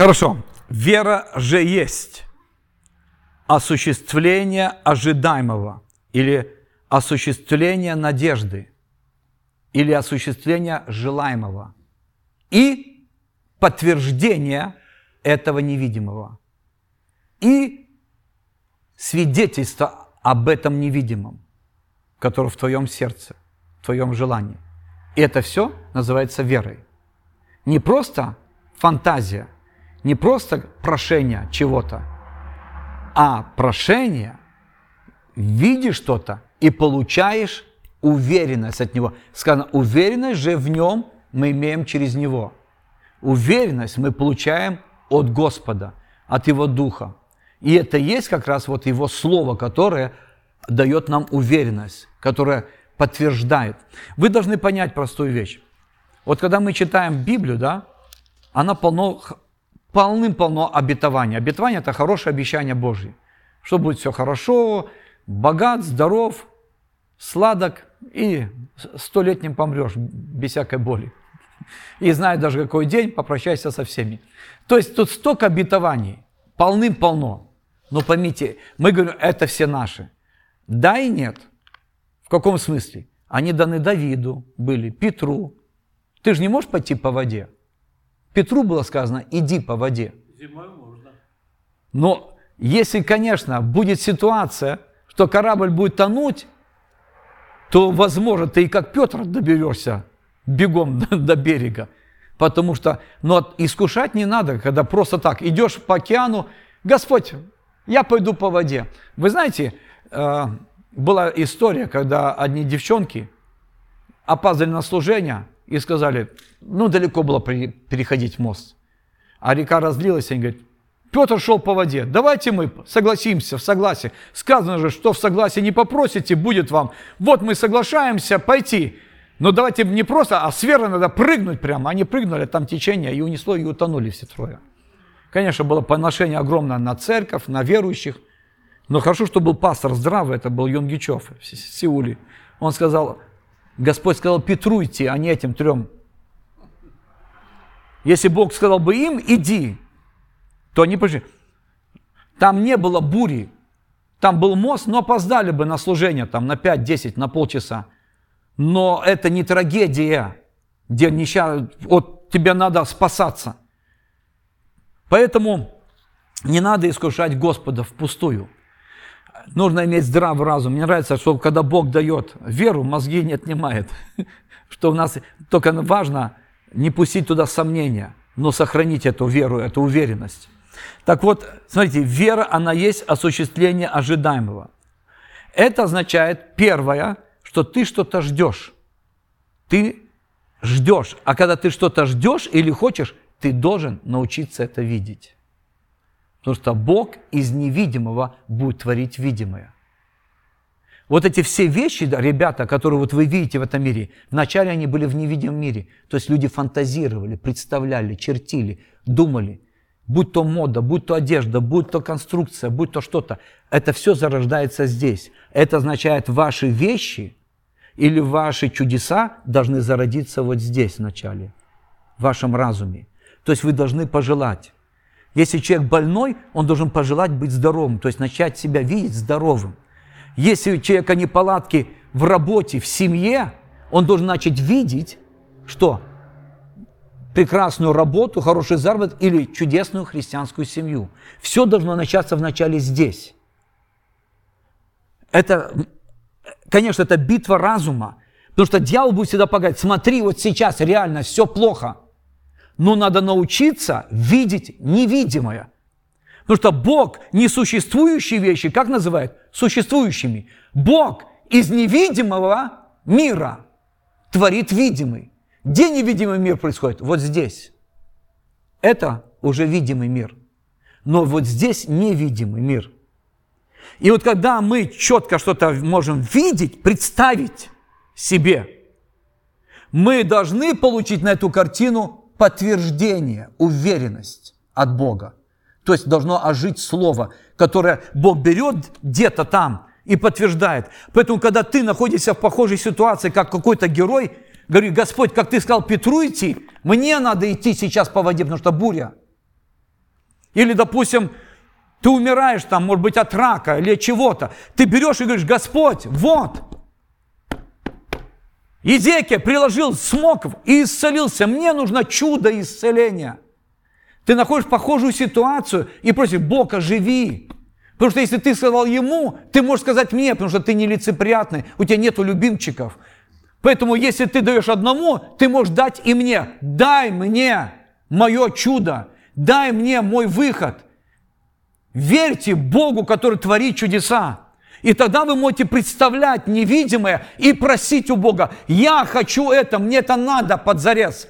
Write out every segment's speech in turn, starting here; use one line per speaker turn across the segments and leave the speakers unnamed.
Хорошо. Вера же есть осуществление ожидаемого или осуществление надежды или осуществление желаемого и подтверждение этого невидимого и свидетельство об этом невидимом, которое в твоем сердце, в твоем желании. И это все называется верой. Не просто фантазия, не просто прошение чего-то, а прошение, видишь что-то и получаешь уверенность от него. Сказано, уверенность же в нем мы имеем через него. Уверенность мы получаем от Господа, от Его Духа. И это есть как раз вот Его Слово, которое дает нам уверенность, которое подтверждает. Вы должны понять простую вещь. Вот когда мы читаем Библию, да, она полно, полным-полно обетования. Обетование – это хорошее обещание Божье. Что будет все хорошо, богат, здоров, сладок и столетним помрешь без всякой боли. И знай даже какой день, попрощайся со всеми. То есть тут столько обетований, полным-полно. Но поймите, мы говорим, это все наши. Да и нет. В каком смысле? Они даны Давиду были, Петру. Ты же не можешь пойти по воде. Петру было сказано, иди по воде. Зимой можно. Но если, конечно, будет ситуация, что корабль будет тонуть, то, возможно, ты и как Петр доберешься бегом до, до берега. Потому что, но искушать не надо, когда просто так идешь по океану, Господь, я пойду по воде. Вы знаете, э, была история, когда одни девчонки опаздывали на служение и сказали, ну, далеко было переходить мост. А река разлилась, и они говорят, Петр шел по воде. Давайте мы согласимся в согласии. Сказано же, что в согласии не попросите, будет вам. Вот мы соглашаемся пойти. Но давайте не просто, а с верой надо прыгнуть прямо. Они прыгнули, там течение, и унесло, и утонули все трое. Конечно, было поношение огромное на церковь, на верующих. Но хорошо, что был пастор здравый, это был Йонгичев в Сеуле. Он сказал, Господь сказал Петру идти, а не этим трем. Если Бог сказал бы им, иди, то они пошли. Там не было бури, там был мост, но опоздали бы на служение, там на 5-10, на полчаса. Но это не трагедия, где нища, вот тебе надо спасаться. Поэтому не надо искушать Господа впустую. Нужно иметь здравый разум. Мне нравится, что когда Бог дает веру, мозги не отнимает. Что у нас только важно не пустить туда сомнения, но сохранить эту веру, эту уверенность. Так вот, смотрите, вера, она есть осуществление ожидаемого. Это означает, первое, что ты что-то ждешь. Ты ждешь. А когда ты что-то ждешь или хочешь, ты должен научиться это видеть. Потому что Бог из невидимого будет творить видимое. Вот эти все вещи, ребята, которые вот вы видите в этом мире, вначале они были в невидимом мире. То есть люди фантазировали, представляли, чертили, думали – будь то мода, будь то одежда, будь то конструкция, будь то что-то, это все зарождается здесь. Это означает, ваши вещи или ваши чудеса должны зародиться вот здесь вначале, в вашем разуме. То есть вы должны пожелать. Если человек больной, он должен пожелать быть здоровым, то есть начать себя видеть здоровым. Если у человека неполадки в работе, в семье, он должен начать видеть, что прекрасную работу, хороший заработок или чудесную христианскую семью. Все должно начаться вначале здесь. Это, конечно, это битва разума, потому что дьявол будет всегда погать, смотри, вот сейчас реально все плохо, но надо научиться видеть невидимое. Потому что Бог несуществующие вещи, как называет? Существующими. Бог из невидимого мира творит видимый. Где невидимый мир происходит? Вот здесь. Это уже видимый мир. Но вот здесь невидимый мир. И вот когда мы четко что-то можем видеть, представить себе, мы должны получить на эту картину подтверждение, уверенность от Бога. То есть должно ожить слово, которое Бог берет где-то там и подтверждает. Поэтому, когда ты находишься в похожей ситуации, как какой-то герой, Говорю, Господь, как ты сказал Петру идти, мне надо идти сейчас по воде, потому что буря. Или, допустим, ты умираешь там, может быть, от рака или от чего-то. Ты берешь и говоришь, Господь, вот, Езекия приложил смоков и исцелился. Мне нужно чудо исцеления. Ты находишь похожую ситуацию и просишь, Бог, оживи. Потому что если ты сказал ему, ты можешь сказать мне, потому что ты нелицеприятный, у тебя нету любимчиков. Поэтому если ты даешь одному, ты можешь дать и мне. Дай мне мое чудо, дай мне мой выход. Верьте Богу, который творит чудеса. И тогда вы можете представлять невидимое и просить у Бога, я хочу это, мне это надо под зарез.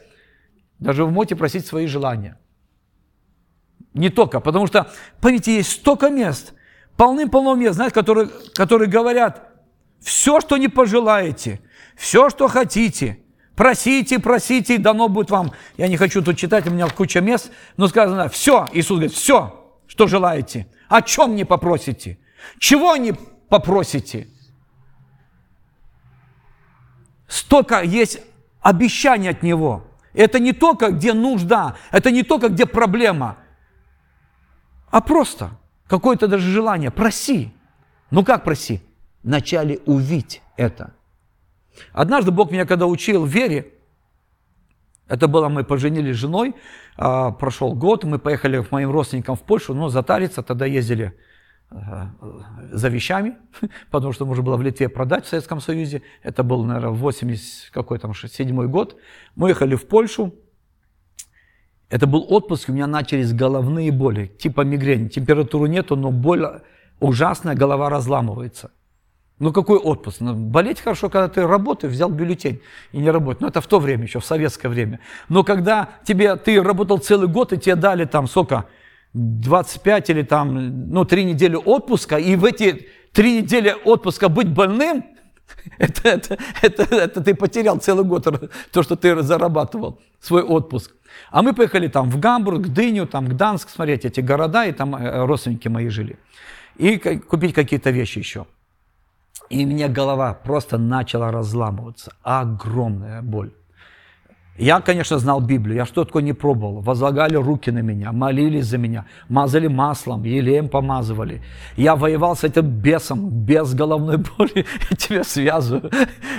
Даже вы можете просить свои желания. Не только, потому что, поймите, есть столько мест, полным-полно мест, знаете, которые, которые говорят, все, что не пожелаете, все, что хотите, просите, просите, дано будет вам. Я не хочу тут читать, у меня куча мест, но сказано, все, Иисус говорит, все, что желаете, о чем не попросите, чего не попросите. Столько есть обещаний от Него. Это не только, где нужда, это не только, где проблема, а просто какое-то даже желание. Проси. Ну как проси? Вначале увидь это. Однажды Бог меня когда учил вере, это было, мы поженились с женой, а, прошел год, мы поехали к моим родственникам в Польшу, но затариться, тогда ездили за вещами, потому что можно было в Литве продать в Советском Союзе. Это был, наверное, 80 какой там, 7 год. Мы ехали в Польшу. Это был отпуск, у меня начались головные боли, типа мигрени. Температуры нету, но боль ужасная, голова разламывается. Ну какой отпуск? Ну, болеть хорошо, когда ты работаешь, взял бюллетень и не работаешь. Но это в то время еще, в советское время. Но когда тебе, ты работал целый год, и тебе дали там сколько, 25 или там, ну, 3 недели отпуска, и в эти 3 недели отпуска быть больным, это, это, это, это ты потерял целый год, то, что ты зарабатывал, свой отпуск. А мы поехали там в Гамбург, Дыню, там Гданск, смотреть эти города, и там э, родственники мои жили. И купить какие-то вещи еще. И мне голова просто начала разламываться. Огромная боль. Я, конечно, знал Библию, я что такое не пробовал. Возлагали руки на меня, молились за меня, мазали маслом, елеем помазывали. Я воевал с этим бесом, без головной боли, я тебя связываю.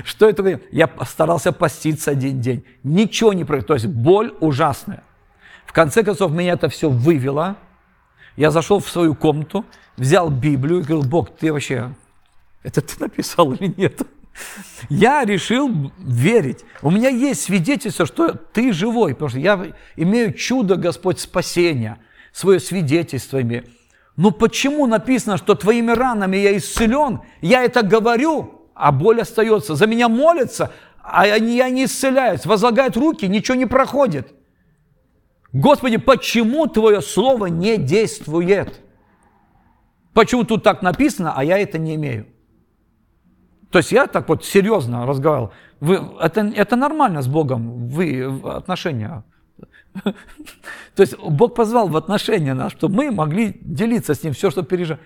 Что это? Я старался поститься один день. Ничего не происходит. То есть боль ужасная. В конце концов, меня это все вывело. Я зашел в свою комнату, взял Библию и говорил, Бог, ты вообще, это ты написал или нет? Я решил верить. У меня есть свидетельство, что ты живой, потому что я имею чудо, Господь, спасения, свое свидетельство имею. Но почему написано, что твоими ранами я исцелен? Я это говорю, а боль остается. За меня молятся, а я не исцеляюсь. Возлагают руки, ничего не проходит. Господи, почему Твое Слово не действует? Почему тут так написано, а я это не имею? То есть я так вот серьезно разговаривал. Вы, это, это нормально с Богом, вы отношения. То есть Бог позвал в отношения нас, чтобы мы могли делиться с Ним все, что переживаем.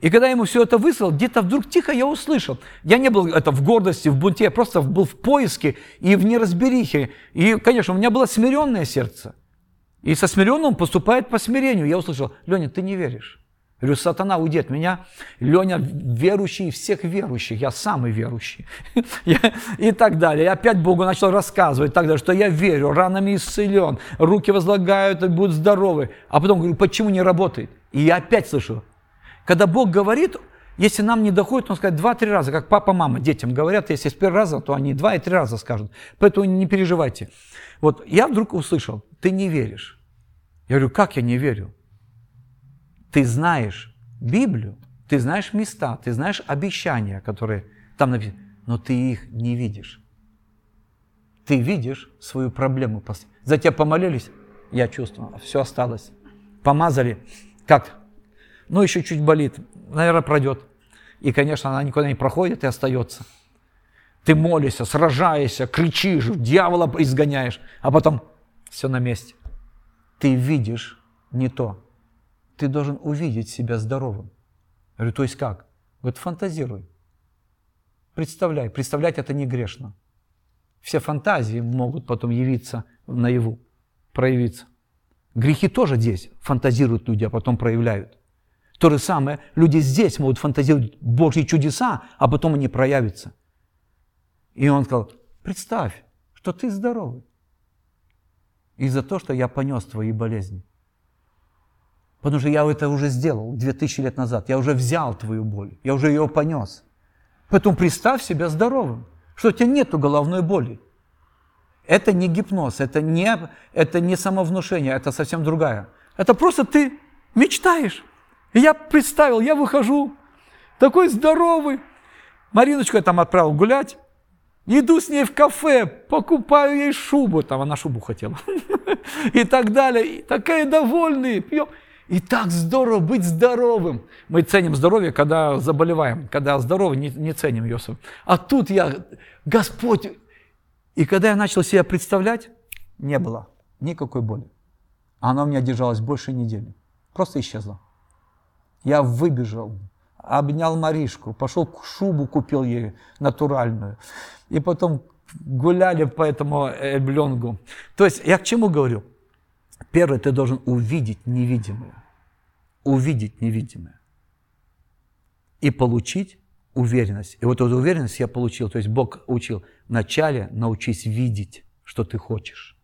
И когда я ему все это выслал, где-то вдруг тихо я услышал. Я не был это в гордости, в бунте, я просто был в поиске и в неразберихе. И, конечно, у меня было смиренное сердце. И со смиренным поступает по смирению. Я услышал, Леня, ты не веришь. Говорю, сатана, уйди от меня. Леня верующий всех верующих, я самый верующий. И так далее. И опять Богу начал рассказывать тогда, что я верю, ранами исцелен, руки возлагают будут здоровы. А потом говорю, почему не работает? И я опять слышу, когда Бог говорит, если нам не доходит, он скажет два-три раза, как папа, мама детям говорят, если с первого раза, то они два и три раза скажут. Поэтому не переживайте. Вот я вдруг услышал, ты не веришь. Я говорю, как я не верю? Ты знаешь Библию, ты знаешь места, ты знаешь обещания, которые там написаны, но ты их не видишь. Ты видишь свою проблему. За тебя помолились, я чувствую, все осталось. Помазали, как? Ну, еще чуть болит, наверное, пройдет. И, конечно, она никуда не проходит и остается. Ты молишься, сражаешься, кричишь, дьявола изгоняешь, а потом все на месте. Ты видишь не то, ты должен увидеть себя здоровым. Я говорю, то есть как? Вот фантазируй. Представляй. Представлять это не грешно. Все фантазии могут потом явиться наяву, проявиться. Грехи тоже здесь фантазируют люди, а потом проявляют. То же самое, люди здесь могут фантазировать Божьи чудеса, а потом они проявятся. И он сказал, представь, что ты здоровый. И за то, что я понес твои болезни. Потому что я это уже сделал 2000 лет назад. Я уже взял твою боль, я уже ее понес. Поэтому представь себя здоровым, что у тебя нет головной боли. Это не гипноз, это не, это не самовнушение, это совсем другая. Это просто ты мечтаешь. И я представил, я выхожу, такой здоровый. Мариночку я там отправил гулять. Иду с ней в кафе, покупаю ей шубу. Там она шубу хотела. И так далее. Такая довольная, пьем. И так здорово быть здоровым. Мы ценим здоровье, когда заболеваем. Когда здоровы, не, не ценим ее. А тут я, Господь, и когда я начал себя представлять, не было никакой боли. Она у меня держалась больше недели. Просто исчезла. Я выбежал, обнял Маришку, пошел шубу купил ей натуральную. И потом гуляли по этому Эльблонгу. То есть я к чему говорю? Первое, ты должен увидеть невидимое. Увидеть невидимое. И получить уверенность. И вот эту уверенность я получил, то есть Бог учил, вначале научись видеть, что ты хочешь.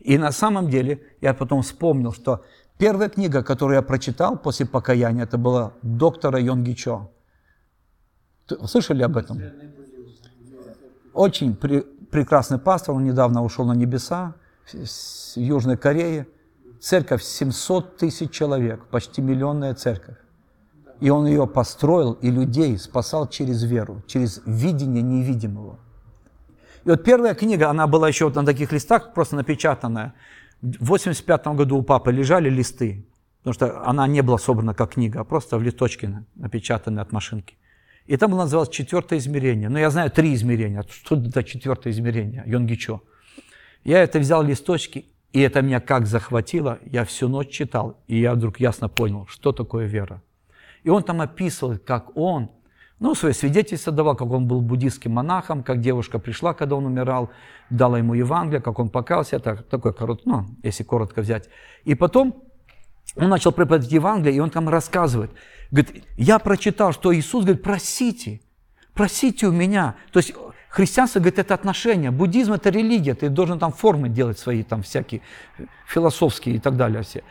И на самом деле я потом вспомнил, что первая книга, которую я прочитал после покаяния, это была доктора Йонги Чо. Слышали об этом? Очень при, прекрасный пастор, он недавно ушел на небеса Южной Корее. Церковь 700 тысяч человек, почти миллионная церковь. И он ее построил, и людей спасал через веру, через видение невидимого. И вот первая книга, она была еще вот на таких листах, просто напечатанная. В 85 году у папы лежали листы, потому что она не была собрана как книга, а просто в листочке напечатанные от машинки. И там называлось четвертое измерение. Но я знаю три измерения. Что это четвертое измерение? Йонгичо. Я это взял листочки, и это меня как захватило. Я всю ночь читал, и я вдруг ясно понял, что такое вера. И он там описывает, как он, ну, свое свидетельство давал, как он был буддийским монахом, как девушка пришла, когда он умирал, дала ему Евангелие, как он покался, это такой короткий, ну, если коротко взять. И потом он начал преподавать Евангелие, и он там рассказывает, говорит, я прочитал, что Иисус говорит, просите, просите у меня. То есть христианство, говорит, это отношение, буддизм это религия, ты должен там формы делать свои, там всякие философские и так далее все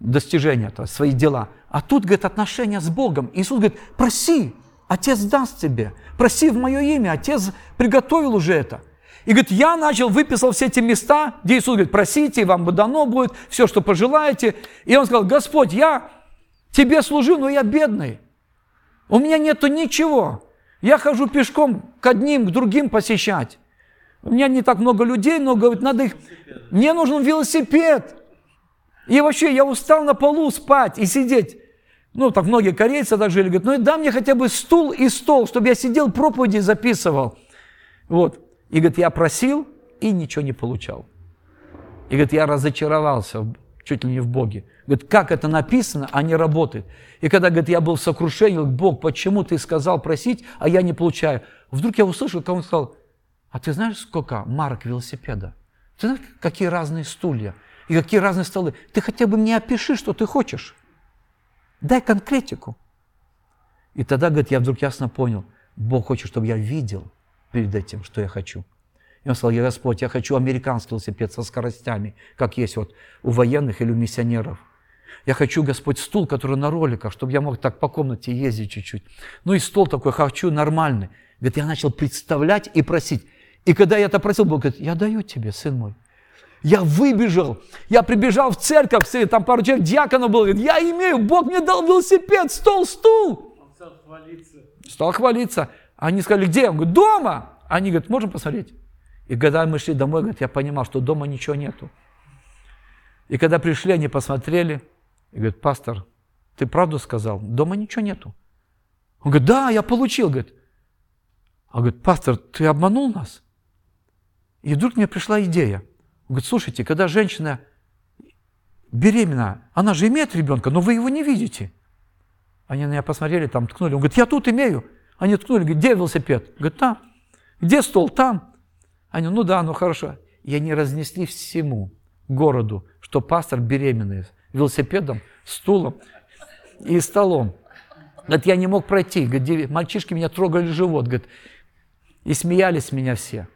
достижения, то свои дела. А тут, говорит, отношения с Богом. Иисус говорит, проси, Отец даст тебе. Проси в мое имя, Отец приготовил уже это. И говорит, я начал, выписал все эти места, где Иисус говорит, просите, вам бы дано будет, все, что пожелаете. И он сказал, Господь, я тебе служу, но я бедный. У меня нету ничего. Я хожу пешком к одним, к другим посещать. У меня не так много людей, но, говорит, надо их... Мне нужен велосипед. И вообще я устал на полу спать и сидеть. Ну, так многие корейцы так жили, говорят, ну и дай мне хотя бы стул и стол, чтобы я сидел, проповеди записывал. Вот. И говорит, я просил и ничего не получал. И говорит, я разочаровался чуть ли не в Боге. Говорит, как это написано, а не работает. И когда, говорит, я был в сокрушении, говорит, Бог, почему ты сказал просить, а я не получаю? Вдруг я услышал, как он сказал, а ты знаешь, сколько марок велосипеда? Ты знаешь, какие разные стулья? и какие разные столы. Ты хотя бы мне опиши, что ты хочешь. Дай конкретику. И тогда, говорит, я вдруг ясно понял, Бог хочет, чтобы я видел перед этим, что я хочу. И он сказал, я Господь, я хочу американский велосипед со скоростями, как есть вот у военных или у миссионеров. Я хочу, Господь, стул, который на роликах, чтобы я мог так по комнате ездить чуть-чуть. Ну и стол такой хочу нормальный. Говорит, я начал представлять и просить. И когда я это просил, Бог говорит, я даю тебе, сын мой. Я выбежал, я прибежал в церковь, там пару человек, диаконов было, говорит, я имею, Бог мне дал велосипед, стол, стул. Он стал хвалиться. Стал хвалиться. Они сказали, где? Он говорит, дома. Они говорят, можем посмотреть? И когда мы шли домой, говорит, я понимал, что дома ничего нету. И когда пришли, они посмотрели, и говорит, пастор, ты правду сказал? Дома ничего нету. Он говорит, да, я получил. Говорит, а говорит, пастор, ты обманул нас? И вдруг мне пришла идея – говорит, слушайте, когда женщина беременна, она же имеет ребенка, но вы его не видите. Они на меня посмотрели, там ткнули. Он говорит, я тут имею. Они ткнули, говорит, где велосипед? Говорит, там. Где стол? Там. Они, ну да, ну хорошо. И они разнесли всему городу, что пастор беременный, велосипедом, стулом и столом. Говорит, я не мог пройти. Говорит, мальчишки меня трогали живот. Говорит, и смеялись меня все.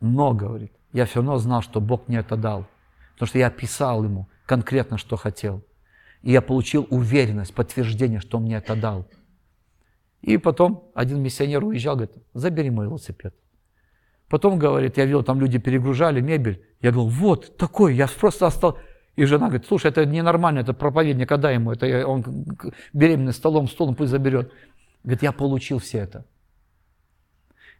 Но, говорит, я все равно знал, что Бог мне это дал. Потому что я описал ему конкретно, что хотел. И я получил уверенность, подтверждение, что он мне это дал. И потом один миссионер уезжал, говорит, забери мой велосипед. Потом, говорит, я видел, там люди перегружали мебель. Я говорю, вот такой, я просто остался. И жена говорит, слушай, это ненормально, это проповедник, отдай ему, это он беременный столом, столом пусть заберет. Говорит, я получил все это.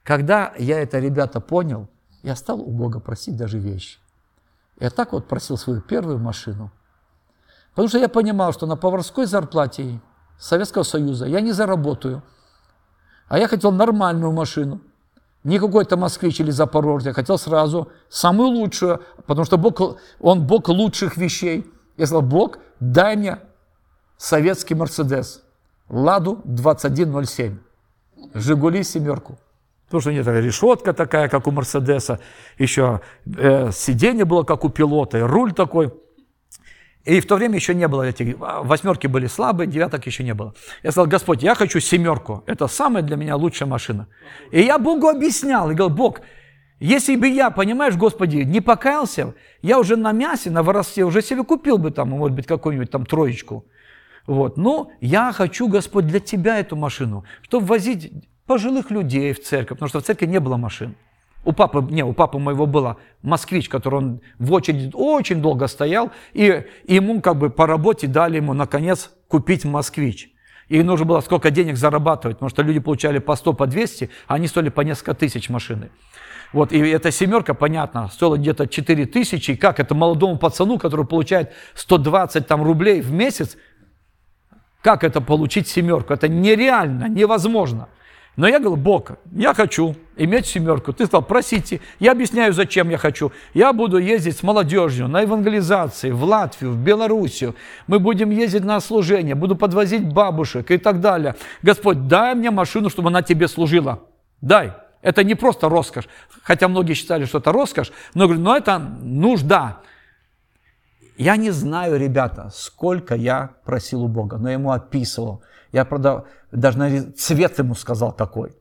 Когда я это, ребята, понял, я стал у Бога просить даже вещи. Я так вот просил свою первую машину. Потому что я понимал, что на поварской зарплате Советского Союза я не заработаю. А я хотел нормальную машину. Не какой-то москвич или запорожец. Я хотел сразу самую лучшую, потому что Бог, Он Бог лучших вещей. Я сказал, Бог, дай мне советский Мерседес. Ладу 2107. Жигули семерку. Потому что у нее решетка такая, как у Мерседеса. Еще э, сиденье было, как у пилота, и руль такой. И в то время еще не было этих, восьмерки были слабые, девяток еще не было. Я сказал, Господь, я хочу семерку, это самая для меня лучшая машина. И я Богу объяснял, и говорил, Бог, если бы я, понимаешь, Господи, не покаялся, я уже на мясе, на воросте уже себе купил бы там, может быть, какую-нибудь там троечку. Вот. Но я хочу, Господь, для Тебя эту машину, чтобы возить пожилых людей в церковь, потому что в церкви не было машин. У папы, не, у папы моего была москвич, который он в очереди очень долго стоял, и ему как бы по работе дали ему, наконец, купить москвич. И нужно было сколько денег зарабатывать, потому что люди получали по 100, по 200, а они стоили по несколько тысяч машины. Вот, и эта семерка, понятно, стоила где-то 4 тысячи, и как это молодому пацану, который получает 120 там, рублей в месяц, как это получить семерку? Это нереально, невозможно. Но я говорю, Бог, я хочу иметь семерку. Ты сказал, просите. Я объясняю, зачем я хочу. Я буду ездить с молодежью на евангелизации в Латвию, в Белоруссию. Мы будем ездить на служение, буду подвозить бабушек и так далее. Господь, дай мне машину, чтобы она тебе служила. Дай. Это не просто роскошь. Хотя многие считали, что это роскошь. Но говорю, но это нужда. Я не знаю, ребята, сколько я просил у Бога, но я ему описывал. Я правда, даже цвет ему сказал какой.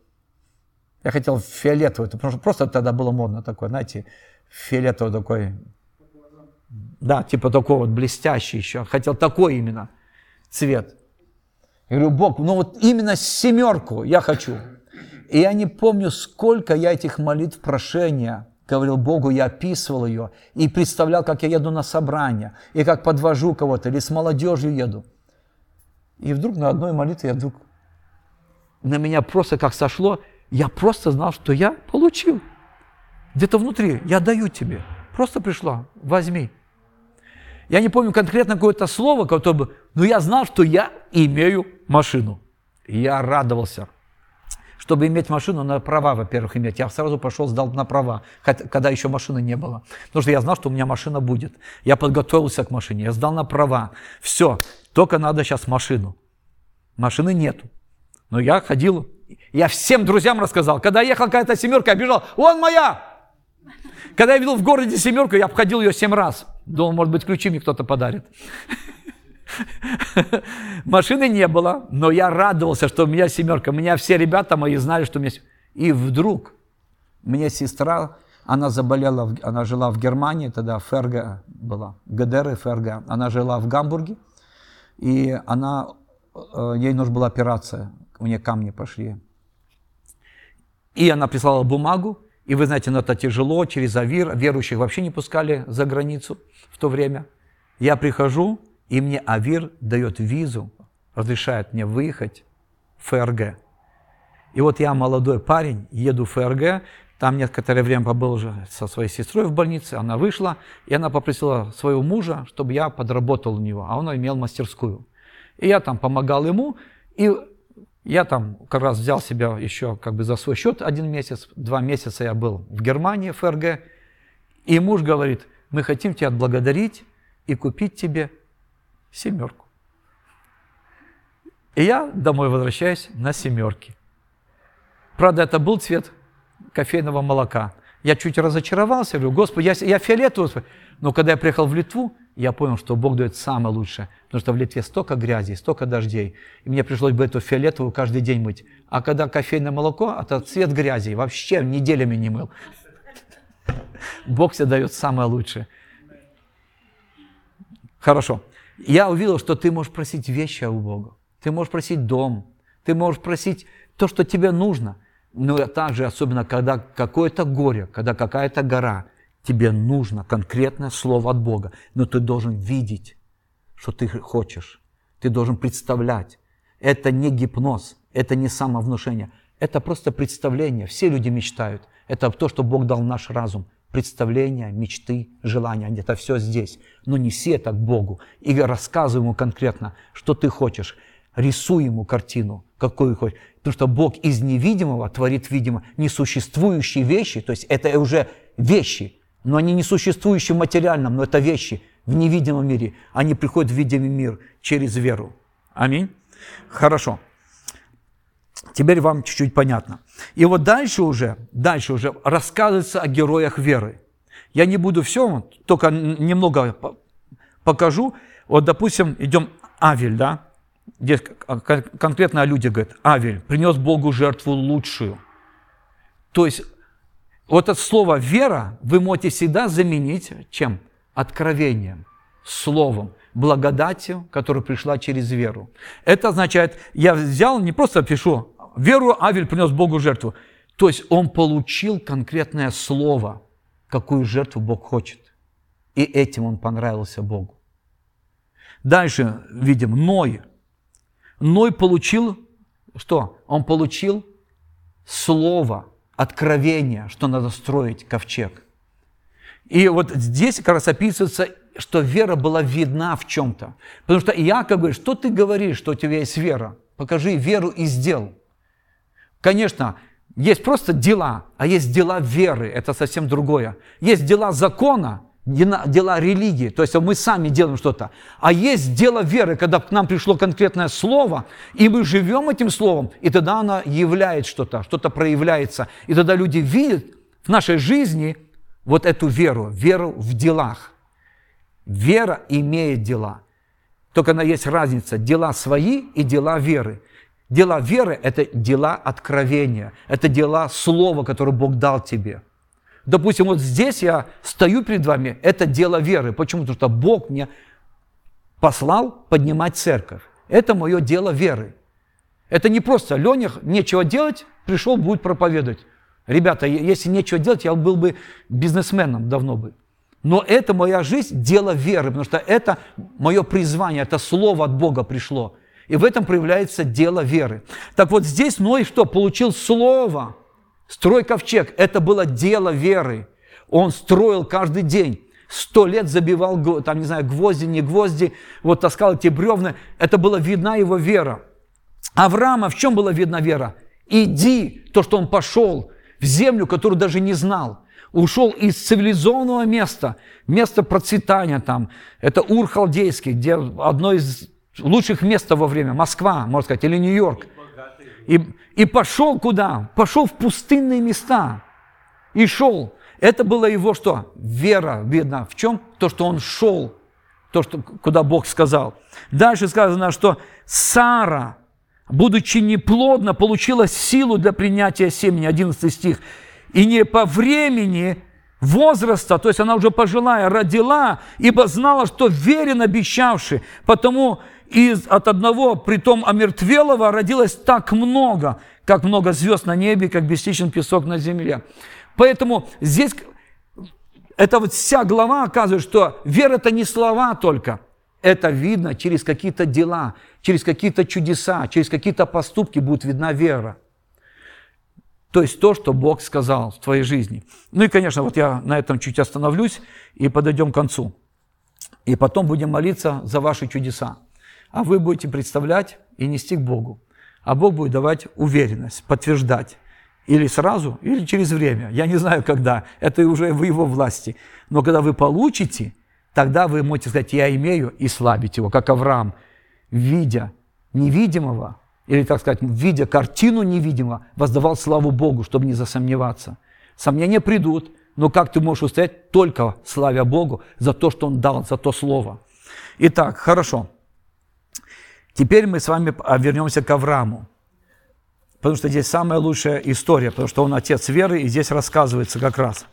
Я хотел фиолетовый, потому что просто тогда было модно такое, знаете, фиолетовый такой. Да, типа такой вот блестящий еще. Хотел такой именно цвет. Я говорю, Бог, ну вот именно семерку я хочу. И я не помню, сколько я этих молитв прошения говорил Богу, я описывал ее и представлял, как я еду на собрание, и как подвожу кого-то, или с молодежью еду. И вдруг на одной молитве я вдруг, на меня просто как сошло, я просто знал, что я получил. Где-то внутри, я даю тебе. Просто пришла, возьми. Я не помню конкретно какое-то слово, которое но я знал, что я имею машину. Я радовался. Чтобы иметь машину, надо права, во-первых, иметь. Я сразу пошел, сдал на права, когда еще машины не было. Потому что я знал, что у меня машина будет. Я подготовился к машине, я сдал на права. Все, только надо сейчас машину. Машины нету. Но я ходил, я всем друзьям рассказал. Когда ехал какая-то семерка, я бежал, вон моя! Когда я видел в городе семерку, я обходил ее семь раз. Думал, может быть, ключи мне кто-то подарит. Машины не было, но я радовался, что у меня семерка. Меня все ребята мои знали, что у меня... И вдруг мне сестра, она заболела, она жила в Германии, тогда ФРГ была, ГДР и ФРГ. Она жила в Гамбурге, и она, э, ей нужна была операция, у нее камни пошли. И она прислала бумагу, и вы знаете, ну это тяжело, через АВИР, верующих вообще не пускали за границу в то время. Я прихожу, и мне АВИР дает визу, разрешает мне выехать в ФРГ. И вот я молодой парень, еду в ФРГ, там некоторое время побыл уже со своей сестрой в больнице, она вышла, и она попросила своего мужа, чтобы я подработал у него, а он имел мастерскую. И я там помогал ему, и я там как раз взял себя еще как бы за свой счет один месяц, два месяца я был в Германии, ФРГ, и муж говорит, мы хотим тебя отблагодарить и купить тебе семерку. И я домой возвращаюсь на семерке. Правда, это был цвет кофейного молока. Я чуть разочаровался, говорю, Господи, я, я фиолетовый. Но когда я приехал в Литву, я понял, что Бог дает самое лучшее. Потому что в Литве столько грязи, столько дождей. И мне пришлось бы эту фиолетовую каждый день мыть. А когда кофейное молоко, это цвет грязи. Вообще неделями не мыл. Бог тебе дает самое лучшее. Хорошо. Я увидел, что ты можешь просить вещи у Бога. Ты можешь просить дом. Ты можешь просить то, что тебе нужно. Но также, особенно, когда какое-то горе, когда какая-то гора, тебе нужно конкретное слово от Бога. Но ты должен видеть, что ты хочешь. Ты должен представлять. Это не гипноз, это не самовнушение. Это просто представление. Все люди мечтают. Это то, что Бог дал наш разум представления, мечты, желания. Это все здесь. Но не все это к Богу. И рассказывай ему конкретно, что ты хочешь. Рисуй ему картину, какую хочешь. Потому что Бог из невидимого творит, видимо, несуществующие вещи. То есть это уже вещи, но они не существующие в материальном, но это вещи в невидимом мире. Они приходят в видимый мир через веру. Аминь. Хорошо. Теперь вам чуть-чуть понятно. И вот дальше уже, дальше уже рассказывается о героях веры. Я не буду все, только немного покажу. Вот, допустим, идем Авель, да? Здесь конкретно о людях говорит. Авель принес Богу жертву лучшую. То есть, вот это слово «вера» вы можете всегда заменить чем? Откровением, словом, благодатью, которая пришла через веру. Это означает, я взял, не просто пишу, веру Авель принес Богу жертву. То есть он получил конкретное слово, какую жертву Бог хочет. И этим он понравился Богу. Дальше видим Ной. Ной получил что? Он получил слово, откровение, что надо строить ковчег. И вот здесь как раз описывается, что вера была видна в чем-то. Потому что Иаков говорит, что ты говоришь, что у тебя есть вера? Покажи веру и сделал. Конечно, есть просто дела, а есть дела веры, это совсем другое. Есть дела закона, дела религии, то есть мы сами делаем что-то. А есть дело веры, когда к нам пришло конкретное слово, и мы живем этим словом, и тогда оно являет что-то, что-то проявляется. И тогда люди видят в нашей жизни вот эту веру, веру в делах. Вера имеет дела. Только она есть разница, дела свои и дела веры. Дела веры – это дела откровения, это дела слова, которое Бог дал тебе. Допустим, вот здесь я стою перед вами, это дело веры. Почему? Потому что Бог мне послал поднимать церковь. Это мое дело веры. Это не просто Леня, нечего делать, пришел, будет проповедовать. Ребята, если нечего делать, я был бы бизнесменом давно бы. Но это моя жизнь, дело веры, потому что это мое призвание, это слово от Бога пришло. И в этом проявляется дело веры. Так вот здесь Ной что? Получил слово. Строй ковчег. Это было дело веры. Он строил каждый день. Сто лет забивал, там, не знаю, гвозди, не гвозди, вот таскал эти бревна. Это была видна его вера. Авраама в чем была видна вера? Иди, то, что он пошел в землю, которую даже не знал. Ушел из цивилизованного места, места процветания там. Это Ур-Халдейский, где одно из лучших мест во время, Москва, можно сказать, или Нью-Йорк. И, и пошел куда? Пошел в пустынные места. И шел. Это было его что? Вера, видно. В чем? То, что он шел, то, что, куда Бог сказал. Дальше сказано, что Сара, будучи неплодна, получила силу для принятия семени, 11 стих. И не по времени возраста, то есть она уже пожилая, родила, ибо знала, что верен обещавший, потому из, от одного, притом омертвелого, родилось так много, как много звезд на небе, как бесчисленный песок на земле. Поэтому здесь это вот вся глава оказывает, что вера – это не слова только. Это видно через какие-то дела, через какие-то чудеса, через какие-то поступки будет видна вера. То есть то, что Бог сказал в твоей жизни. Ну и, конечно, вот я на этом чуть остановлюсь и подойдем к концу. И потом будем молиться за ваши чудеса а вы будете представлять и нести к Богу. А Бог будет давать уверенность, подтверждать. Или сразу, или через время. Я не знаю, когда. Это уже в его власти. Но когда вы получите, тогда вы можете сказать, я имею, и слабить его, как Авраам, видя невидимого, или, так сказать, видя картину невидимого, воздавал славу Богу, чтобы не засомневаться. Сомнения придут, но как ты можешь устоять? Только славя Богу за то, что Он дал, за то слово. Итак, хорошо. Теперь мы с вами вернемся к Аврааму. Потому что здесь самая лучшая история, потому что он отец веры, и здесь рассказывается как раз.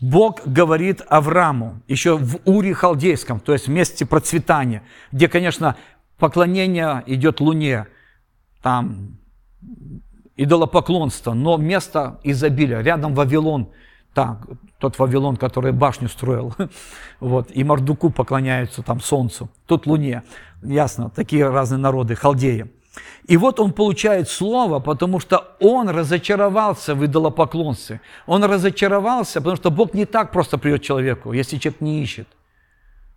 Бог говорит Аврааму, еще в Уре Халдейском, то есть в месте процветания, где, конечно, поклонение идет Луне, там идолопоклонство, но место изобилия, рядом Вавилон, так, тот Вавилон, который башню строил, вот, и Мордуку поклоняются там солнцу, тут Луне, ясно, такие разные народы, халдеи. И вот он получает слово, потому что он разочаровался в идолопоклонстве. Он разочаровался, потому что Бог не так просто придет человеку, если человек не ищет.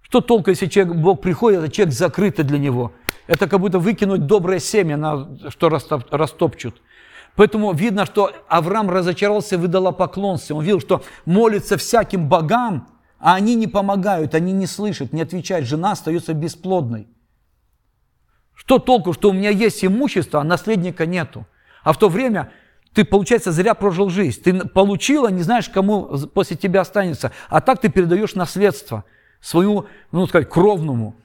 Что толку, если человек, Бог приходит, а человек закрытый для него? Это как будто выкинуть доброе семя, на, что растопчут. Поэтому видно, что Авраам разочаровался в идолопоклонстве. Он видел, что молится всяким богам, а они не помогают, они не слышат, не отвечают. Жена остается бесплодной. Что толку, что у меня есть имущество, а наследника нету? А в то время ты, получается, зря прожил жизнь. Ты получила, не знаешь, кому после тебя останется. А так ты передаешь наследство свою, ну сказать, кровному.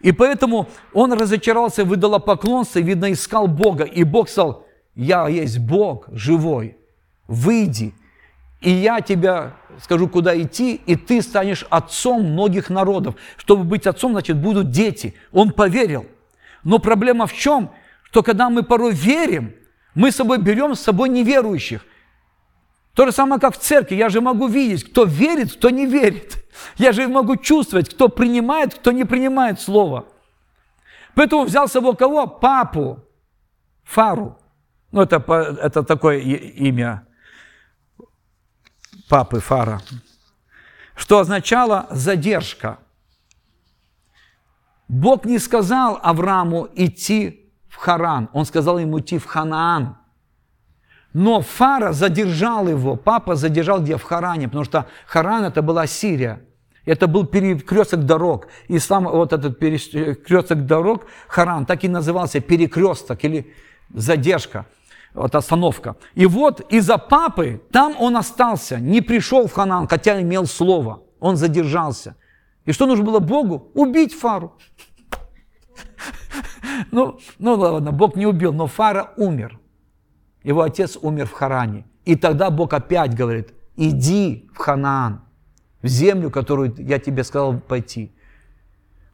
И поэтому он разочаровался в идолопоклонстве, видно, искал Бога. И Бог сказал, я есть Бог живой, выйди, и я тебя скажу, куда идти, и ты станешь отцом многих народов. Чтобы быть отцом, значит, будут дети. Он поверил. Но проблема в чем? Что когда мы порой верим, мы с собой берем с собой неверующих. То же самое, как в церкви. Я же могу видеть, кто верит, кто не верит. Я же могу чувствовать, кто принимает, кто не принимает слово. Поэтому взял с собой кого? Папу, Фару. Ну, это, это такое имя папы Фара. Что означало задержка. Бог не сказал Аврааму идти в Харан, он сказал ему идти в Ханаан. Но Фара задержал его, папа задержал где в Харане, потому что Харан это была Сирия. Это был перекресток дорог. И сам вот этот перекресток дорог, Харан, так и назывался перекресток или задержка, вот остановка. И вот из-за папы там он остался, не пришел в Ханан, хотя имел слово. Он задержался. И что нужно было Богу? Убить Фару. Ну, ну ладно, Бог не убил, но Фара умер. Его отец умер в Харане. И тогда Бог опять говорит, иди в Ханаан, в землю, которую я тебе сказал пойти.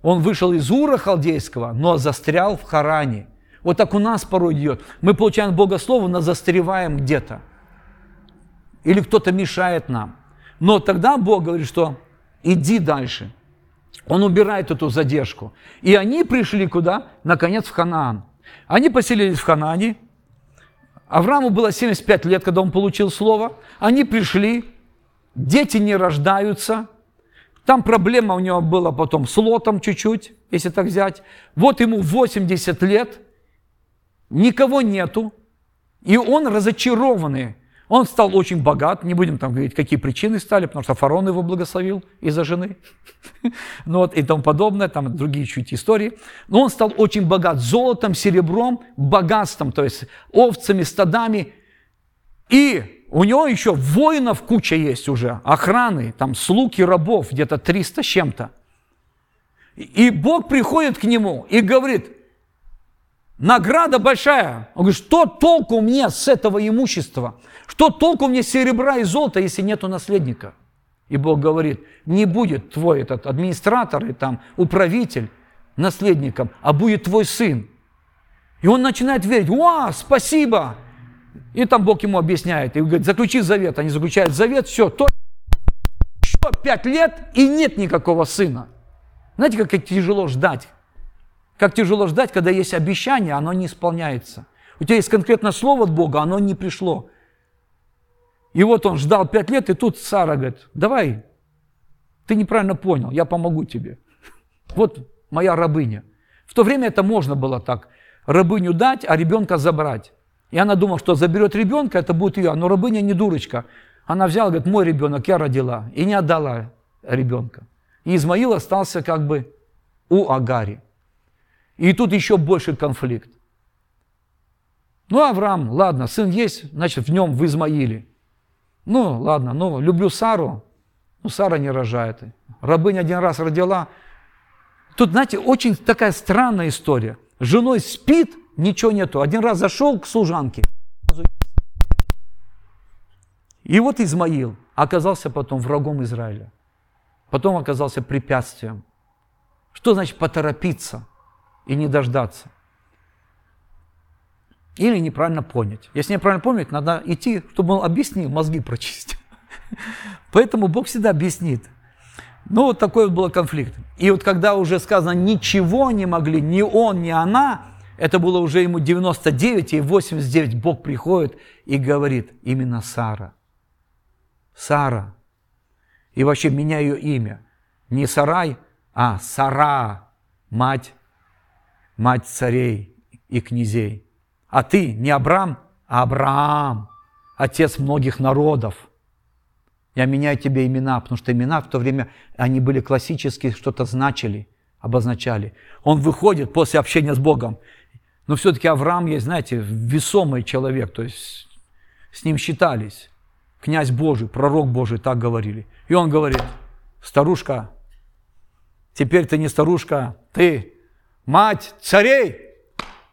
Он вышел из Ура халдейского, но застрял в Харане. Вот так у нас порой идет. Мы получаем Бога но застреваем где-то. Или кто-то мешает нам. Но тогда Бог говорит, что иди дальше. Он убирает эту задержку. И они пришли куда? Наконец в Ханаан. Они поселились в Ханаане. Аврааму было 75 лет, когда он получил слово. Они пришли, дети не рождаются. Там проблема у него была потом с лотом чуть-чуть, если так взять. Вот ему 80 лет, никого нету, и он разочарованный он стал очень богат, не будем там говорить, какие причины стали, потому что фараон его благословил из-за жены, ну вот, и тому подобное, там другие чуть истории. Но он стал очень богат золотом, серебром, богатством, то есть овцами, стадами. И у него еще воинов куча есть уже, охраны, там слуг и рабов, где-то 300 с чем-то. И Бог приходит к нему и говорит, награда большая. Он говорит, что толку мне с этого имущества? Что толку мне серебра и золота, если нету наследника? И Бог говорит, не будет твой этот администратор и там управитель наследником, а будет твой сын. И он начинает верить, «Уа, спасибо!» И там Бог ему объясняет, и говорит, заключи завет. Они заключают завет, все, то еще пять лет, и нет никакого сына. Знаете, как тяжело ждать? Как тяжело ждать, когда есть обещание, оно не исполняется. У тебя есть конкретное слово от Бога, оно не пришло. И вот он ждал пять лет, и тут Сара говорит, давай, ты неправильно понял, я помогу тебе. Вот моя рабыня. В то время это можно было так, рабыню дать, а ребенка забрать. И она думала, что заберет ребенка, это будет ее. Но рабыня не дурочка. Она взяла, говорит, мой ребенок, я родила. И не отдала ребенка. И Измаил остался как бы у Агари. И тут еще больше конфликт. Ну, Авраам, ладно, сын есть, значит, в нем, в Измаиле. Ну, ладно, ну, люблю Сару, ну, Сара не рожает. Рабыня один раз родила. Тут, знаете, очень такая странная история. С женой спит, ничего нету. Один раз зашел к служанке. И вот Измаил оказался потом врагом Израиля. Потом оказался препятствием. Что значит поторопиться и не дождаться? Или неправильно понять. Если неправильно понять, надо идти, чтобы он объяснил, мозги прочистил. Поэтому Бог всегда объяснит. Ну, вот такой вот был конфликт. И вот когда уже сказано, ничего не могли, ни он, ни она, это было уже ему 99, и 89 Бог приходит и говорит, именно Сара. Сара. И вообще меня ее имя. Не Сарай, а Сара, мать, мать царей и князей. А ты не Абрам, а Авраам, отец многих народов. Я меняю тебе имена, потому что имена в то время, они были классические, что-то значили, обозначали. Он выходит после общения с Богом. Но все-таки Авраам есть, знаете, весомый человек, то есть с ним считались. Князь Божий, пророк Божий, так говорили. И он говорит, старушка, теперь ты не старушка, ты мать царей.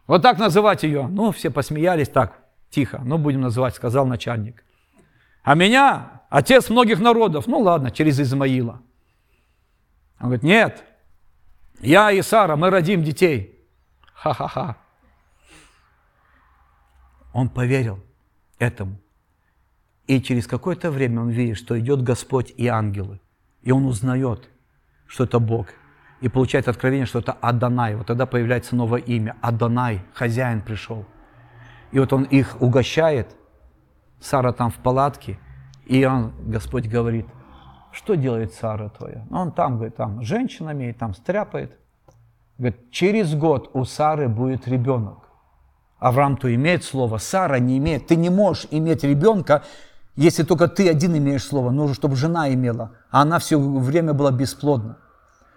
Вот так называть ее. Ну, все посмеялись так, тихо. Ну, будем называть, сказал начальник. А меня отец многих народов. Ну, ладно, через Измаила. Он говорит, нет, я и Сара, мы родим детей. Ха-ха-ха. Он поверил этому. И через какое-то время он видит, что идет Господь и ангелы. И он узнает, что это Бог и получает откровение, что это Адонай. Вот тогда появляется новое имя. Адонай, хозяин пришел. И вот он их угощает. Сара там в палатке. И он, Господь говорит, что делает Сара твоя? Ну, он там, говорит, там женщинами, и там стряпает. Говорит, через год у Сары будет ребенок. Авраам-то имеет слово, Сара не имеет. Ты не можешь иметь ребенка, если только ты один имеешь слово. Нужно, чтобы жена имела. А она все время была бесплодна.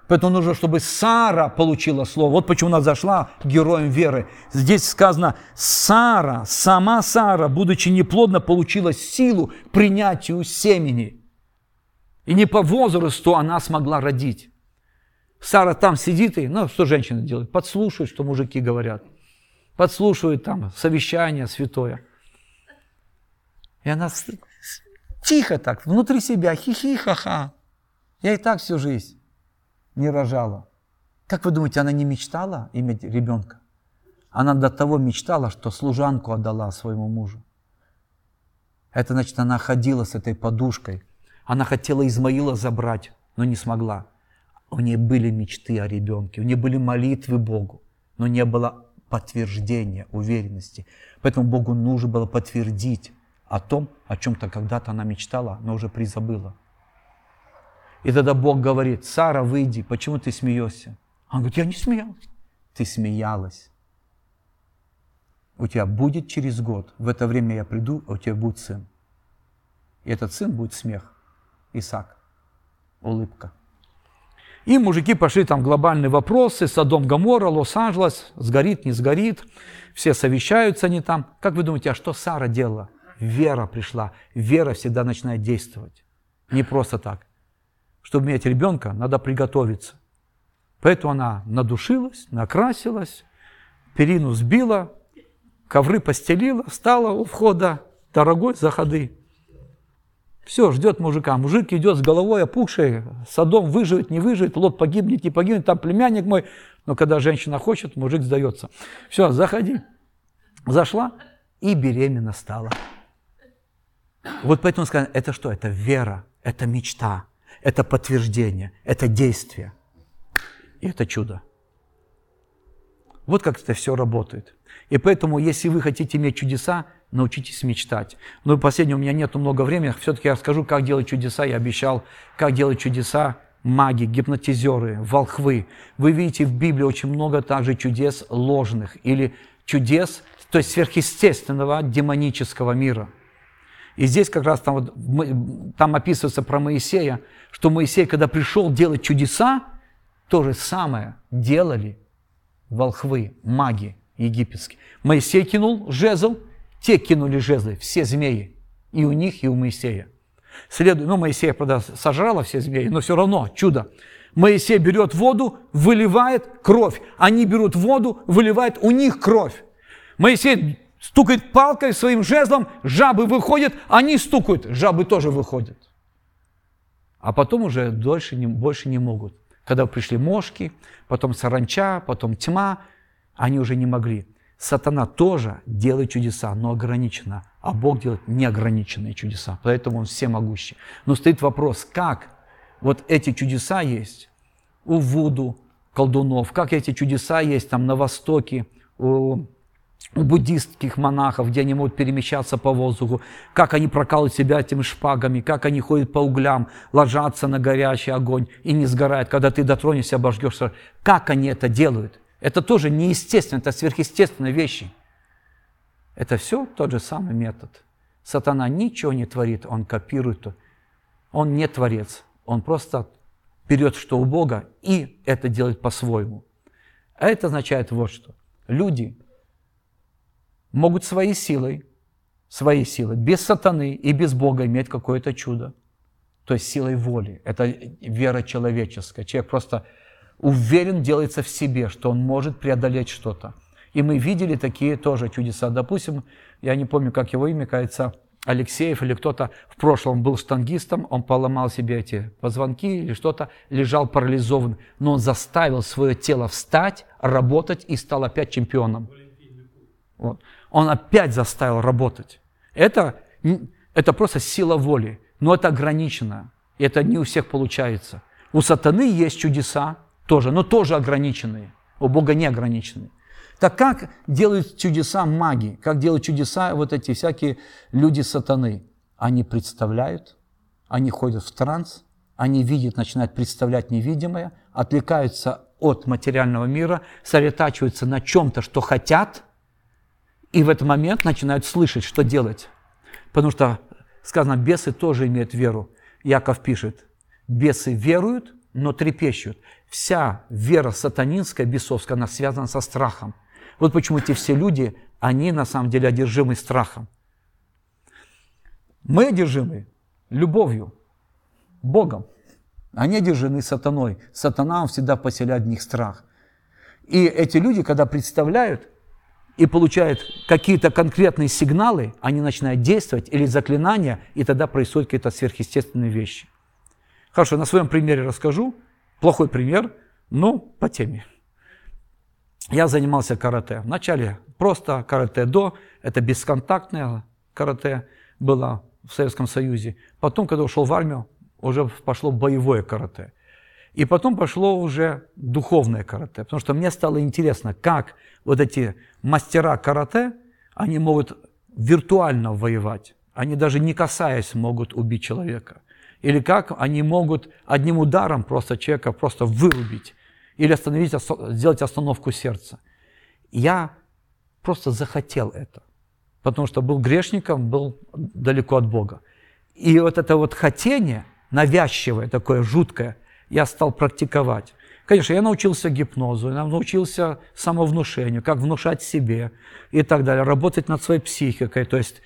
Поэтому нужно, чтобы Сара получила слово. Вот почему она зашла героем веры. Здесь сказано, Сара, сама Сара, будучи неплодна, получила силу к принятию семени. И не по возрасту она смогла родить. Сара там сидит и, ну, что женщина делает? Подслушивает, что мужики говорят. Подслушивает там совещание святое. И она тихо так, внутри себя, хихи-ха-ха. Я и так всю жизнь не рожала. Как вы думаете, она не мечтала иметь ребенка? Она до того мечтала, что служанку отдала своему мужу. Это значит, она ходила с этой подушкой. Она хотела Измаила забрать, но не смогла. У нее были мечты о ребенке, у нее были молитвы Богу, но не было подтверждения, уверенности. Поэтому Богу нужно было подтвердить о том, о чем-то когда-то она мечтала, но уже призабыла. И тогда Бог говорит, Сара, выйди, почему ты смеешься? Он говорит, я не смеялась. Ты смеялась. У тебя будет через год, в это время я приду, а у тебя будет сын. И этот сын будет смех. Исаак. Улыбка. И мужики пошли там глобальные вопросы, Содом, Гамора, Лос-Анджелес, сгорит, не сгорит, все совещаются они там. Как вы думаете, а что Сара делала? Вера пришла. Вера всегда начинает действовать. Не просто так чтобы иметь ребенка, надо приготовиться. Поэтому она надушилась, накрасилась, перину сбила, ковры постелила, стала у входа, дорогой, заходы. Все, ждет мужика. Мужик идет с головой опухшей, садом выживет, не выживет, лот погибнет, не погибнет, там племянник мой. Но когда женщина хочет, мужик сдается. Все, заходи. Зашла и беременна стала. Вот поэтому сказано, это что? Это вера, это мечта это подтверждение, это действие. И это чудо. Вот как это все работает. И поэтому, если вы хотите иметь чудеса, научитесь мечтать. Ну и последнее, у меня нет много времени, все-таки я расскажу, как делать чудеса. Я обещал, как делать чудеса маги, гипнотизеры, волхвы. Вы видите в Библии очень много также чудес ложных или чудес, то есть сверхъестественного демонического мира – и здесь как раз там, вот, там описывается про Моисея, что Моисей, когда пришел делать чудеса, то же самое делали волхвы, маги египетские. Моисей кинул жезл, те кинули жезлы, все змеи. И у них, и у Моисея. Следует, ну, Моисея, правда, сожрала все змеи, но все равно чудо. Моисей берет воду, выливает кровь. Они берут воду, выливает у них кровь. Моисей стукает палкой своим жезлом, жабы выходят, они стукают, жабы тоже выходят. А потом уже дольше не, больше не могут. Когда пришли мошки, потом саранча, потом тьма, они уже не могли. Сатана тоже делает чудеса, но ограниченно, а Бог делает неограниченные чудеса, поэтому Он всемогущий. Но стоит вопрос, как вот эти чудеса есть у Вуду, колдунов, как эти чудеса есть там на Востоке, у у буддистских монахов, где они могут перемещаться по воздуху, как они прокалывают себя этими шпагами, как они ходят по углям, ложатся на горячий огонь и не сгорают. Когда ты дотронешься, обожгешься. Как они это делают? Это тоже неестественно, это сверхъестественные вещи. Это все тот же самый метод. Сатана ничего не творит, он копирует. Он не творец, он просто берет что у Бога и это делает по-своему. А это означает вот что. Люди могут своей силой, своей силой, без сатаны и без Бога иметь какое-то чудо. То есть силой воли. Это вера человеческая. Человек просто уверен делается в себе, что он может преодолеть что-то. И мы видели такие тоже чудеса. Допустим, я не помню, как его имя, кажется, Алексеев или кто-то в прошлом был штангистом, он поломал себе эти позвонки или что-то, лежал парализован, но он заставил свое тело встать, работать и стал опять чемпионом. Вот. Он опять заставил работать. Это, это просто сила воли, но это ограничено. Это не у всех получается. У сатаны есть чудеса тоже, но тоже ограниченные. У Бога не ограниченные. Так как делают чудеса маги, как делают чудеса вот эти всякие люди сатаны? Они представляют, они ходят в транс, они видят, начинают представлять невидимое, отвлекаются от материального мира, сосредотачиваются на чем-то, что хотят – и в этот момент начинают слышать, что делать. Потому что сказано, бесы тоже имеют веру. Яков пишет, бесы веруют, но трепещут. Вся вера сатанинская, бесовская, она связана со страхом. Вот почему эти все люди, они на самом деле одержимы страхом. Мы одержимы любовью, Богом. Они одержаны сатаной. Сатана он всегда поселяет в них страх. И эти люди, когда представляют, и получают какие-то конкретные сигналы, они начинают действовать, или заклинания, и тогда происходят какие-то сверхъестественные вещи. Хорошо, на своем примере расскажу. Плохой пример, но по теме. Я занимался карате. Вначале просто карате до, это бесконтактное карате было в Советском Союзе. Потом, когда ушел в армию, уже пошло боевое карате. И потом пошло уже духовное карате, потому что мне стало интересно, как вот эти мастера карате, они могут виртуально воевать. Они даже не касаясь могут убить человека. Или как они могут одним ударом просто человека просто вырубить. Или остановить, сделать остановку сердца. Я просто захотел это. Потому что был грешником, был далеко от Бога. И вот это вот хотение, навязчивое, такое жуткое, я стал практиковать. Конечно, я научился гипнозу, я научился самовнушению, как внушать себе и так далее, работать над своей психикой. То есть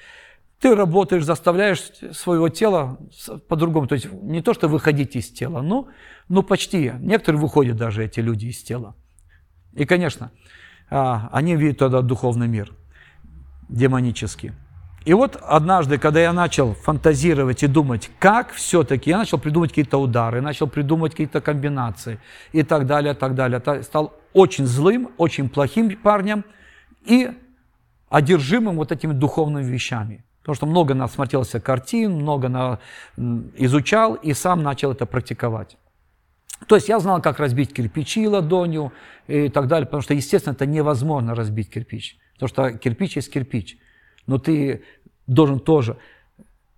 ты работаешь, заставляешь своего тела по-другому. То есть не то, что выходить из тела, но ну, почти. Некоторые выходят даже, эти люди, из тела. И, конечно, а, они видят тогда духовный мир, демонический. И вот однажды, когда я начал фантазировать и думать, как все-таки, я начал придумать какие-то удары, начал придумать какие-то комбинации и так далее, так далее. Стал очень злым, очень плохим парнем и одержимым вот этими духовными вещами. Потому что много насмотрелся картин, много на, изучал и сам начал это практиковать. То есть я знал, как разбить кирпичи ладонью и так далее, потому что, естественно, это невозможно разбить кирпич. Потому что кирпич есть кирпич но ты должен тоже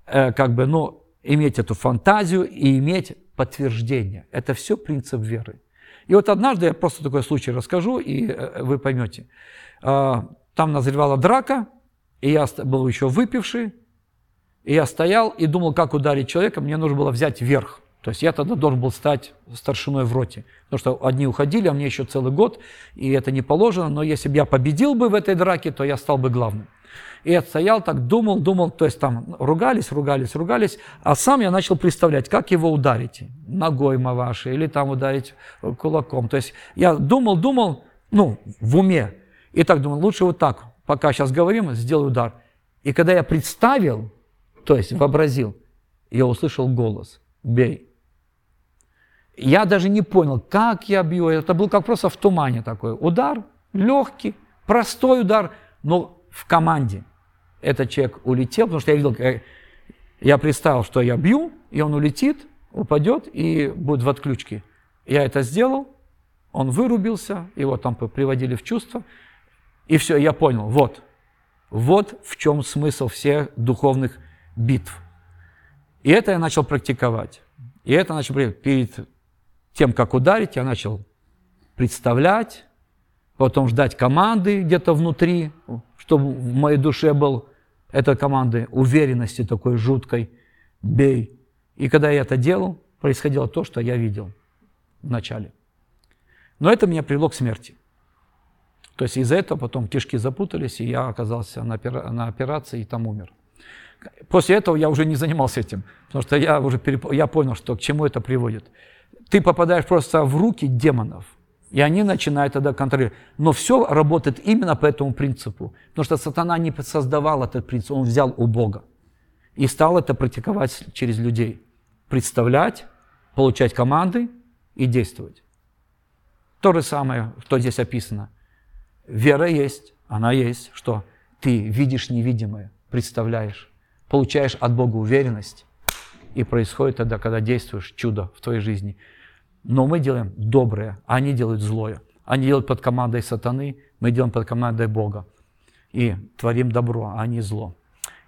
э, как бы, ну, иметь эту фантазию и иметь подтверждение. Это все принцип веры. И вот однажды я просто такой случай расскажу, и э, вы поймете. Э, там назревала драка, и я был еще выпивший, и я стоял и думал, как ударить человека, мне нужно было взять верх. То есть я тогда должен был стать старшиной в роте. Потому что одни уходили, а мне еще целый год, и это не положено. Но если бы я победил бы в этой драке, то я стал бы главным. И я так, думал, думал, то есть там ругались, ругались, ругались, а сам я начал представлять, как его ударить, ногой маваши или там ударить кулаком. То есть я думал, думал, ну, в уме. И так думал, лучше вот так, пока сейчас говорим, сделаю удар. И когда я представил, то есть вообразил, я услышал голос, бей. Я даже не понял, как я бью. Это был как просто в тумане такой. Удар легкий, простой удар, но в команде. Этот человек улетел, потому что я видел, я представил, что я бью, и он улетит, упадет и будет в отключке. Я это сделал, он вырубился, его там приводили в чувство, и все, я понял, вот, вот в чем смысл всех духовных битв. И это я начал практиковать. И это начал перед тем, как ударить, я начал представлять, потом ждать команды где-то внутри, чтобы в моей душе был этой команды уверенности такой жуткой, бей. И когда я это делал, происходило то, что я видел в начале. Но это меня привело к смерти. То есть из-за этого потом кишки запутались, и я оказался на, опера- на операции и там умер. После этого я уже не занимался этим, потому что я уже переп... я понял, что к чему это приводит ты попадаешь просто в руки демонов, и они начинают тогда контролировать. Но все работает именно по этому принципу, потому что сатана не создавал этот принцип, он взял у Бога и стал это практиковать через людей. Представлять, получать команды и действовать. То же самое, что здесь описано. Вера есть, она есть, что ты видишь невидимое, представляешь, получаешь от Бога уверенность, и происходит тогда, когда действуешь, чудо в твоей жизни. Но мы делаем доброе, а они делают злое. Они делают под командой сатаны, мы делаем под командой Бога. И творим добро, а не зло.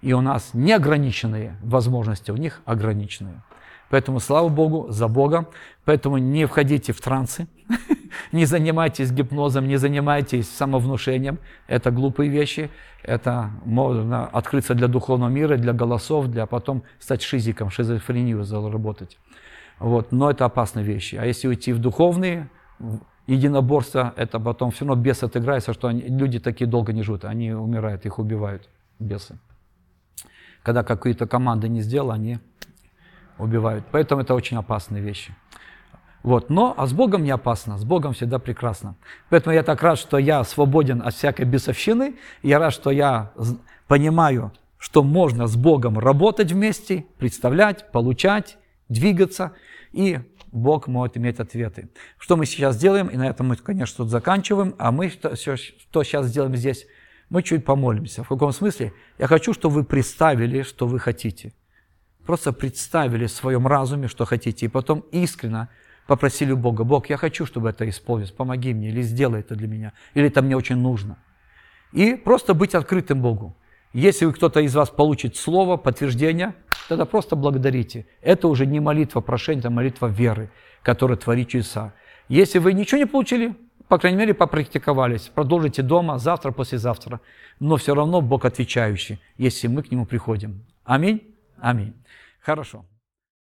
И у нас неограниченные возможности, у них ограниченные. Поэтому слава Богу за Бога. Поэтому не входите в трансы, не занимайтесь гипнозом, не занимайтесь самовнушением. Это глупые вещи. Это можно открыться для духовного мира, для голосов, для потом стать шизиком, шизофрению заработать. Вот. Но это опасные вещи. А если уйти в духовные единоборства, это потом все равно бес отыграется, что они, люди такие долго не живут, они умирают, их убивают, бесы. Когда какие-то команды не сделал, они убивают. Поэтому это очень опасные вещи. Вот. Но а с Богом не опасно, с Богом всегда прекрасно. Поэтому я так рад, что я свободен от всякой бесовщины. Я рад, что я понимаю, что можно с Богом работать вместе, представлять, получать, двигаться, и Бог может иметь ответы. Что мы сейчас делаем, и на этом мы, конечно, тут заканчиваем, а мы что, что сейчас сделаем здесь? Мы чуть помолимся. В каком смысле? Я хочу, чтобы вы представили, что вы хотите. Просто представили в своем разуме, что хотите, и потом искренне попросили у Бога, Бог, я хочу, чтобы это исполнилось, помоги мне, или сделай это для меня, или это мне очень нужно. И просто быть открытым Богу. Если кто-то из вас получит слово, подтверждение, тогда просто благодарите. Это уже не молитва прошения, это молитва веры, которая творит чудеса. Если вы ничего не получили, по крайней мере, попрактиковались, продолжите дома, завтра, послезавтра. Но все равно Бог отвечающий, если мы к Нему приходим. Аминь? Аминь. Хорошо.